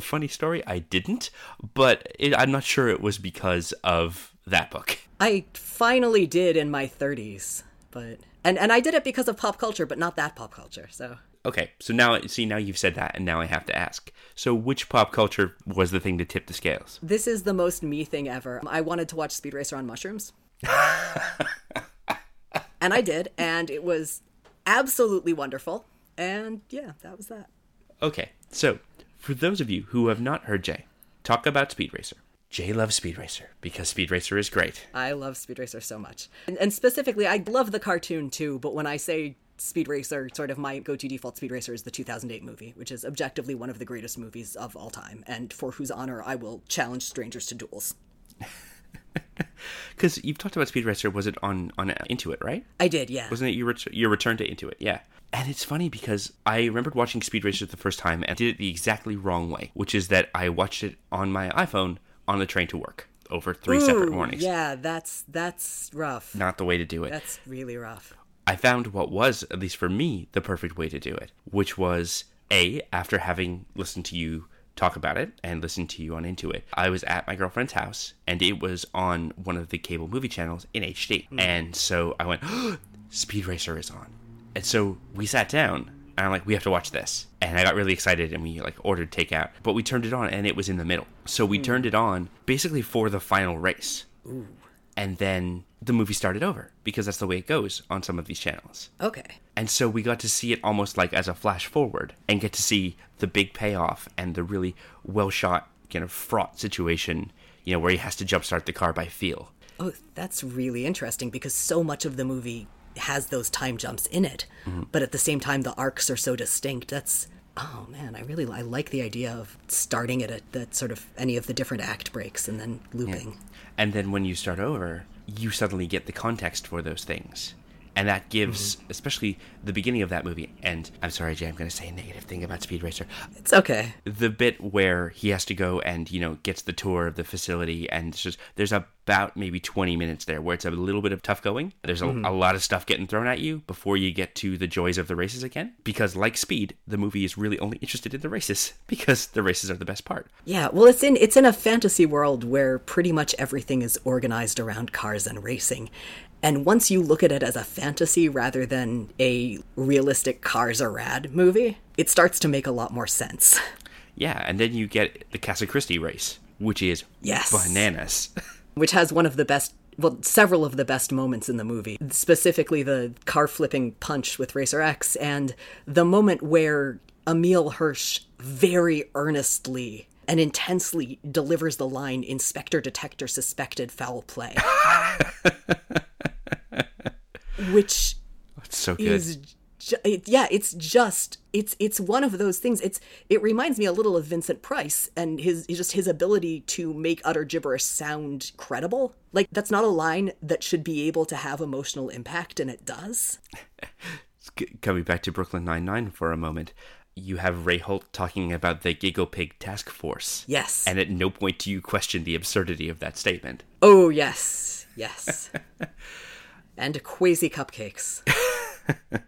Funny story, I didn't, but it, I'm not sure it was because of that book. I finally did in my 30s, but and and I did it because of pop culture, but not that pop culture. So Okay, so now see now you've said that, and now I have to ask. So which pop culture was the thing to tip the scales? this is the most me thing ever. I wanted to watch Speed Racer on mushrooms. <laughs> and I did, and it was absolutely wonderful. And yeah, that was that. Okay, so for those of you who have not heard Jay talk about Speed Racer, Jay loves Speed Racer because Speed Racer is great. I love Speed Racer so much. And, and specifically, I love the cartoon too, but when I say Speed Racer, sort of my go to default Speed Racer is the 2008 movie, which is objectively one of the greatest movies of all time, and for whose honor I will challenge strangers to duels. <laughs> Because you've talked about Speed Racer, was it on on Into It, right? I did, yeah. Wasn't it your ret- your return to Into It? Yeah. And it's funny because I remembered watching Speed Racer the first time and did it the exactly wrong way, which is that I watched it on my iPhone on the train to work over three separate mornings. Yeah, that's that's rough. Not the way to do it. That's really rough. I found what was, at least for me, the perfect way to do it, which was A, after having listened to you talk about it and listened to you on Into It, I was at my girlfriend's house and it was on one of the cable movie channels in HD. Hmm. And so I went, <gasps> Speed Racer is on. And so we sat down and I'm like, we have to watch this. And I got really excited and we like ordered takeout. But we turned it on and it was in the middle. So we hmm. turned it on basically for the final race. Ooh. And then the movie started over because that's the way it goes on some of these channels. Okay. And so we got to see it almost like as a flash forward and get to see the big payoff and the really well shot, kind of fraught situation, you know, where he has to jumpstart the car by feel. Oh, that's really interesting because so much of the movie has those time jumps in it, but at the same time the arcs are so distinct. That's oh man, I really I like the idea of starting it at that sort of any of the different act breaks and then looping. And then when you start over, you suddenly get the context for those things. And that gives, mm-hmm. especially the beginning of that movie, and I'm sorry, Jay, I'm going to say a negative thing about Speed Racer. It's okay. the bit where he has to go and you know gets the tour of the facility and just there's about maybe 20 minutes there where it's a little bit of tough going there's a, mm-hmm. a lot of stuff getting thrown at you before you get to the joys of the races again because like speed the movie is really only interested in the races <laughs> because the races are the best part Yeah, well, it's in it's in a fantasy world where pretty much everything is organized around cars and racing. And once you look at it as a fantasy rather than a realistic cars are rad movie, it starts to make a lot more sense. <laughs> yeah and then you get the Casa Cristo race which is Yes. bananas <laughs> Which has one of the best well, several of the best moments in the movie, specifically the car flipping punch with Racer X and the moment where Emile Hirsch very earnestly and intensely delivers the line Inspector Detector suspected foul play. <laughs> Which oh, it's so good. is ju- it, yeah it's just it's it's one of those things. It's it reminds me a little of vincent price and his just his ability to make utter gibberish sound credible. Like that's not a line that should be able to have emotional impact and it does. <laughs> Coming back to brooklyn 99 for a moment you have ray holt talking about the giggle pig task force. Yes. And at no point do you question the absurdity of that statement. Oh yes. Yes <laughs> and Kwazy Cupcakes <laughs>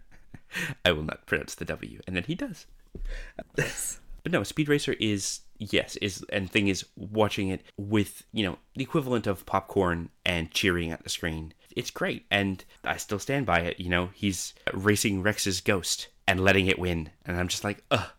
I will not pronounce the W, and then he does. yes <laughs> But no, Speed Racer is yes is and thing is watching it with you know the equivalent of popcorn and cheering at the screen. It's great, and I still stand by it. You know, he's racing Rex's ghost and letting it win, and I'm just like, ugh,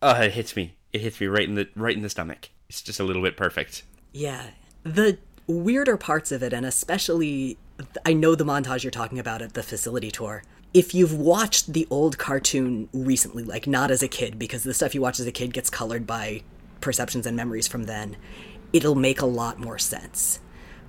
ugh, it hits me. It hits me right in the right in the stomach. It's just a little bit perfect. Yeah. The weirder parts of it, and especially, I know the montage you're talking about at the facility tour. If you've watched the old cartoon recently, like not as a kid, because the stuff you watch as a kid gets colored by perceptions and memories from then, it'll make a lot more sense.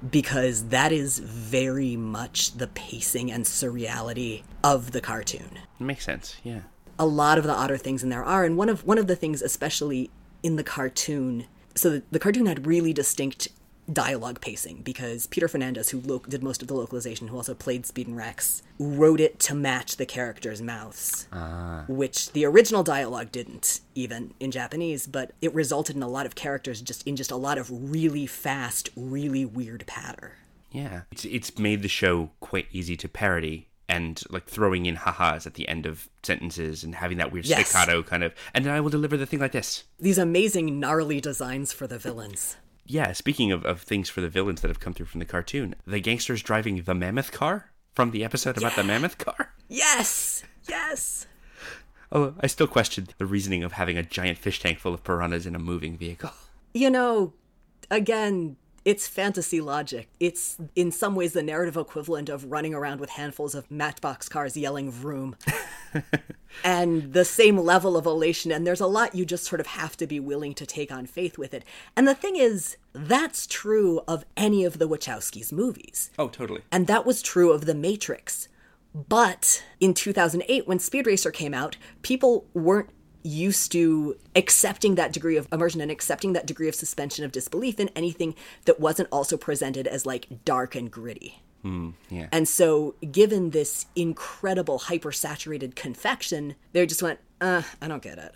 Because that is very much the pacing and surreality of the cartoon It makes sense. Yeah. a lot of the odder things in there are and one of one of the things especially in the cartoon so the, the cartoon had really distinct dialogue pacing because Peter Fernandez who lo- did most of the localization who also played Speed and Rex wrote it to match the characters' mouths ah. which the original dialogue didn't even in Japanese but it resulted in a lot of characters just in just a lot of really fast really weird patter Yeah, it's it's made the show quite easy to parody and like throwing in ha-has at the end of sentences and having that weird Yes. staccato kind of and then I will deliver the thing like this. these amazing gnarly designs for the villains Yeah, speaking of, of things for the villains that have come through from the cartoon, the gangsters driving the mammoth car from the episode about the mammoth car. <laughs> yes yes Oh, I still question the reasoning of having a giant fish tank full of piranhas in a moving vehicle. you know, again, it's fantasy logic. It's in some ways the narrative equivalent of running around with handfuls of matchbox cars yelling vroom. <laughs> and the same level of elation, and there's a lot you just sort of have to be willing to take on faith with it. And the thing is, that's true of any of the Wachowskis' movies. Oh, totally. And that was true of The Matrix. But in 2008, when Speed Racer came out, people weren't used to accepting that degree of immersion and accepting that degree of suspension of disbelief in anything that wasn't also presented as like dark and gritty. Yeah. And so, given this incredible hyper saturated confection, they just went, uh, I don't get it.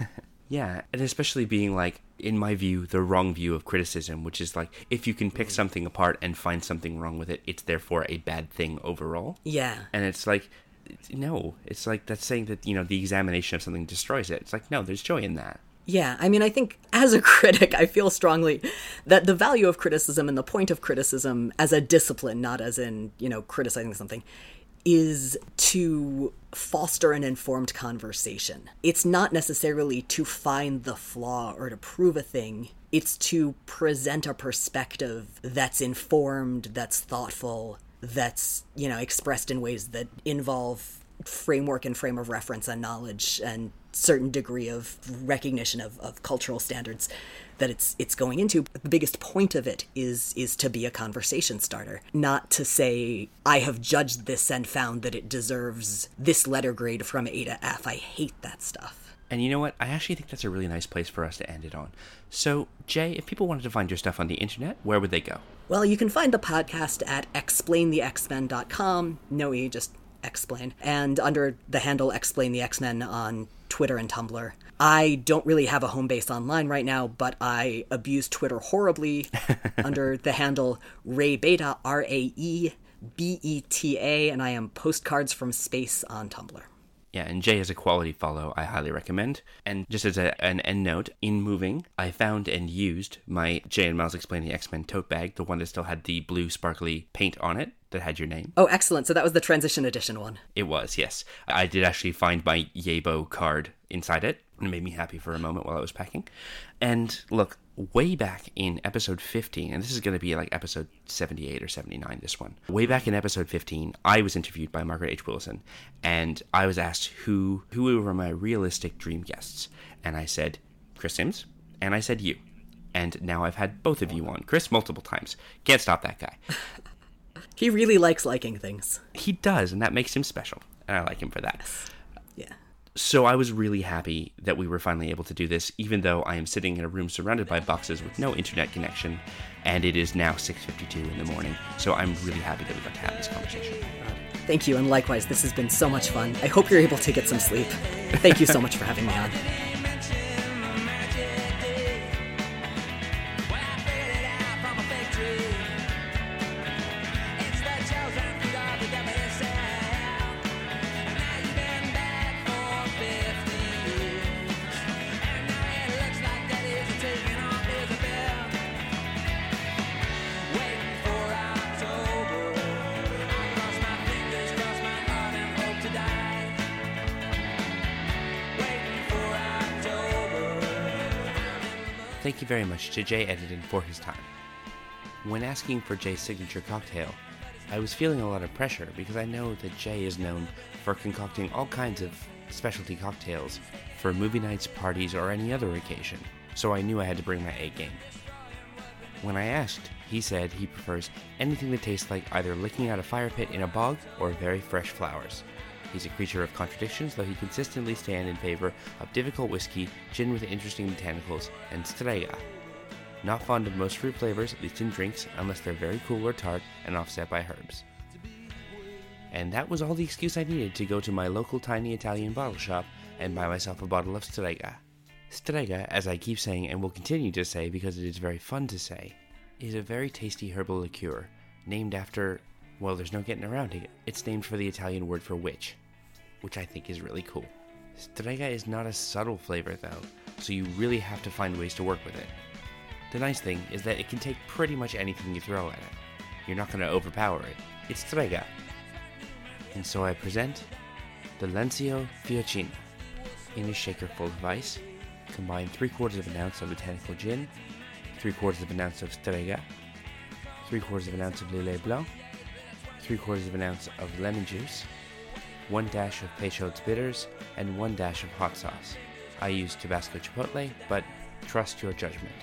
<laughs> Yeah, and especially being like, in my view, the wrong view of criticism, which is like, if you can pick something apart and find something wrong with it, it's therefore a bad thing overall. Yeah. And it's like, no, it's like that's saying that, you know, the examination of something destroys it. It's like, no, there's joy in that. Yeah, I mean, I think as a <laughs> critic, I feel strongly that the value of criticism and the point of criticism as a discipline, not as in, you know, criticizing something, is to foster an informed conversation. It's not necessarily to find the flaw or to prove a thing. It's to present a perspective that's informed, that's thoughtful, that's, you know, expressed in ways that involve framework and frame of reference and knowledge and certain degree of recognition of, of cultural standards that it's it's going into. The biggest point of it is is to be a conversation starter not to say i have judged this and found that it deserves this letter grade from a to f. I hate that stuff and you know what? I actually think that's a really nice place for us to end it on. So jay if people wanted to find your stuff on the internet where would they go? Well you can find the podcast at explainthexmen.com no e just explain. And under the handle explain the x-men on Twitter and Tumblr. I don't really have a home base online right now, but I abuse Twitter horribly <laughs> under the handle Rae Beta, R A E B E T A, and I am postcards from space on Tumblr. Yeah, and Jay is a quality follow I highly recommend. And just as a, an end note, in moving, I found and used my Jay and Miles Explaining X Men tote bag, the one that still had the blue sparkly paint on it that had your name. Oh, excellent. So that was the transition edition one. It was, yes. I did actually find my Yabo card inside it. And it made me happy for a moment while I was packing. And look, way back in episode 15, and this is going to be like episode 78 or 79, this one. Way back in episode 15, I was interviewed by Margaret H. Willison, and I was asked who, who were my realistic dream guests. And I said, Chris Sims, and I said you. And now I've had both of you on. Chris multiple times. Can't stop that guy. He really likes liking things. He does, and that makes him special. And I like him for that. Yeah. So I was really happy that we were finally able to do this, even though I am sitting in a room surrounded by boxes with no internet connection, and it is now 6:52 in the morning. So I'm really happy that we got to have this conversation. Thank you, and likewise, this has been so much fun. I hope you're able to get some sleep. Thank you so much for having me on. You very much to Jay Edidin for his time. When asking for Jay's signature cocktail, I was feeling a lot of pressure because I know that Jay is known for concocting all kinds of specialty cocktails for movie nights, parties, or any other occasion, so I knew I had to bring my A game. When I asked, he said he prefers anything that tastes like either licking out a fire pit in a bog or very fresh flowers. He's a creature of contradictions, though he consistently stands in favor of difficult whiskey, gin with interesting botanicals, and strega. Not fond of most fruit flavors, at least in drinks, unless they're very cool or tart and offset by herbs. And that was all the excuse I needed to go to my local tiny Italian bottle shop and buy myself a bottle of strega. Strega, as I keep saying and will continue to say because it is very fun to say, is a very tasty herbal liqueur named after, well, there's no getting around it. It's named for the Italian word for witch which I think is really cool. Strega is not a subtle flavor though, so you really have to find ways to work with it. The nice thing is that it can take pretty much anything you throw at it. You're not going to overpower it. It's Strega. And so I present the Lancia Fiocina. In a shaker full of ice, combine 3 quarters of an ounce of botanical gin, 3 quarters of an ounce of Strega, 3 quarters of an ounce of Lillet Blanc, 3 quarters of an ounce of lemon juice, one dash of Peychaud's bitters, and one dash of hot sauce. I use Tabasco Chipotle, but trust your judgment.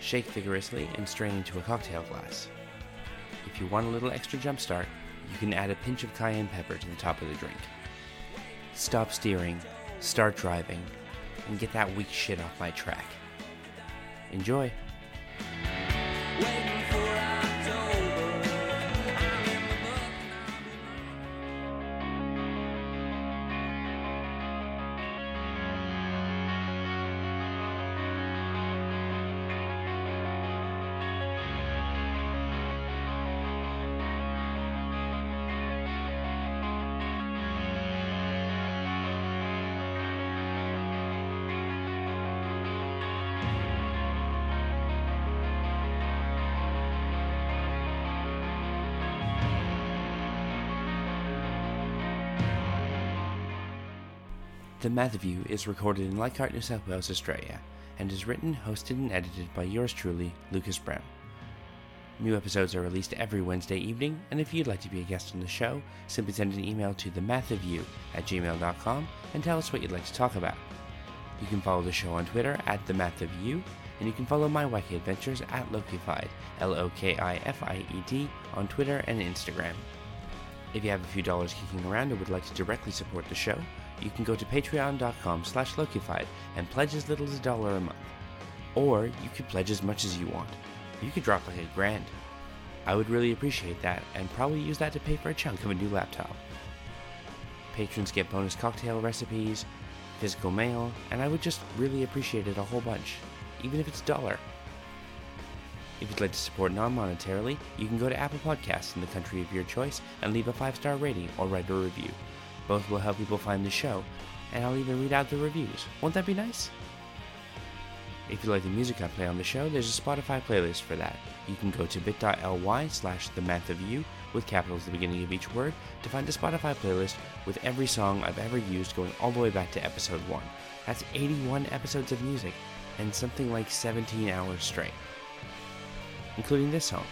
Shake vigorously and strain into a cocktail glass. If you want a little extra jumpstart, you can add a pinch of cayenne pepper to the top of the drink. Stop steering, start driving, and get that weak shit off my track. Enjoy! The Math of You is recorded in Leichhardt, New South Wales, Australia, and is written, hosted, and edited by yours truly, Lucas Brown. New episodes are released every Wednesday evening, and if you'd like to be a guest on the show, simply send an email to themathofyou at gmail.com and tell us what you'd like to talk about. You can follow the show on Twitter at themathofyou, and you can follow my wacky adventures at Lokified, L O K I F I E D, on Twitter and Instagram. If you have a few dollars kicking around and would like to directly support the show, you can go to patreon.com slash Lokified and pledge as little as a dollar a month. Or you could pledge as much as you want. You could drop like a grand. I would really appreciate that and probably use that to pay for a chunk of a new laptop. Patrons get bonus cocktail recipes, physical mail, and I would just really appreciate it a whole bunch, even if it's a dollar. If you'd like to support non monetarily, you can go to Apple Podcasts in the country of your choice and leave a five star rating or write a review. Both will help people find the show, and I'll even read out the reviews. Won't that be nice? If you like the music I play on the show, there's a Spotify playlist for that. You can go to bit.ly slash the math of you with capitals at the beginning of each word to find a Spotify playlist with every song I've ever used going all the way back to episode 1. That's 81 episodes of music, and something like 17 hours straight, including this song.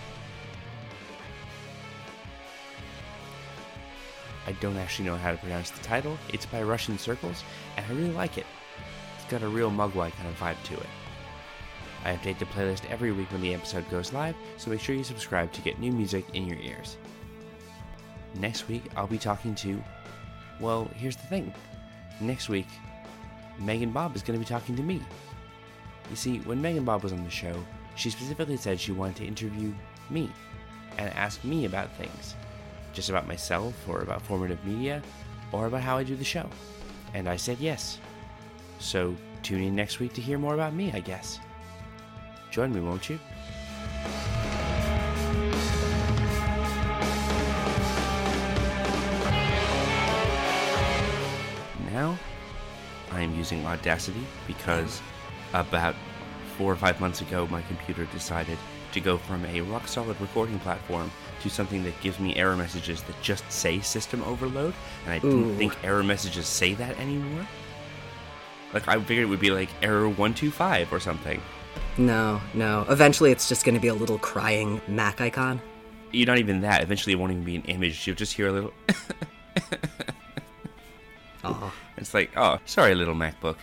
I don't actually know how to pronounce the title. It's by Russian Circles, and I really like it. It's got a real Mogwai kind of vibe to it. I update the playlist every week when the episode goes live, so make sure you subscribe to get new music in your ears. Next week, I'll be talking to. Well, here's the thing. Next week, Megan Bob is going to be talking to me. You see, when Megan Bob was on the show, she specifically said she wanted to interview me and ask me about things just about myself or about formative media or about how I do the show. And I said yes. So tune in next week to hear more about me, I guess. Join me, won't you? Now, I am using Audacity because about four or five months ago, my computer decided to go from a rock solid recording platform to something that gives me error messages that just say system overload, and I didn't Ooh. think error messages say that anymore. Like I figured it would be like error one two five or something. No, no. Eventually it's just going to be a little crying Mac icon. You're not even that. Eventually, it won't even be an image. You'll just hear a little. <laughs> Oh. It's like, oh, sorry, little MacBook.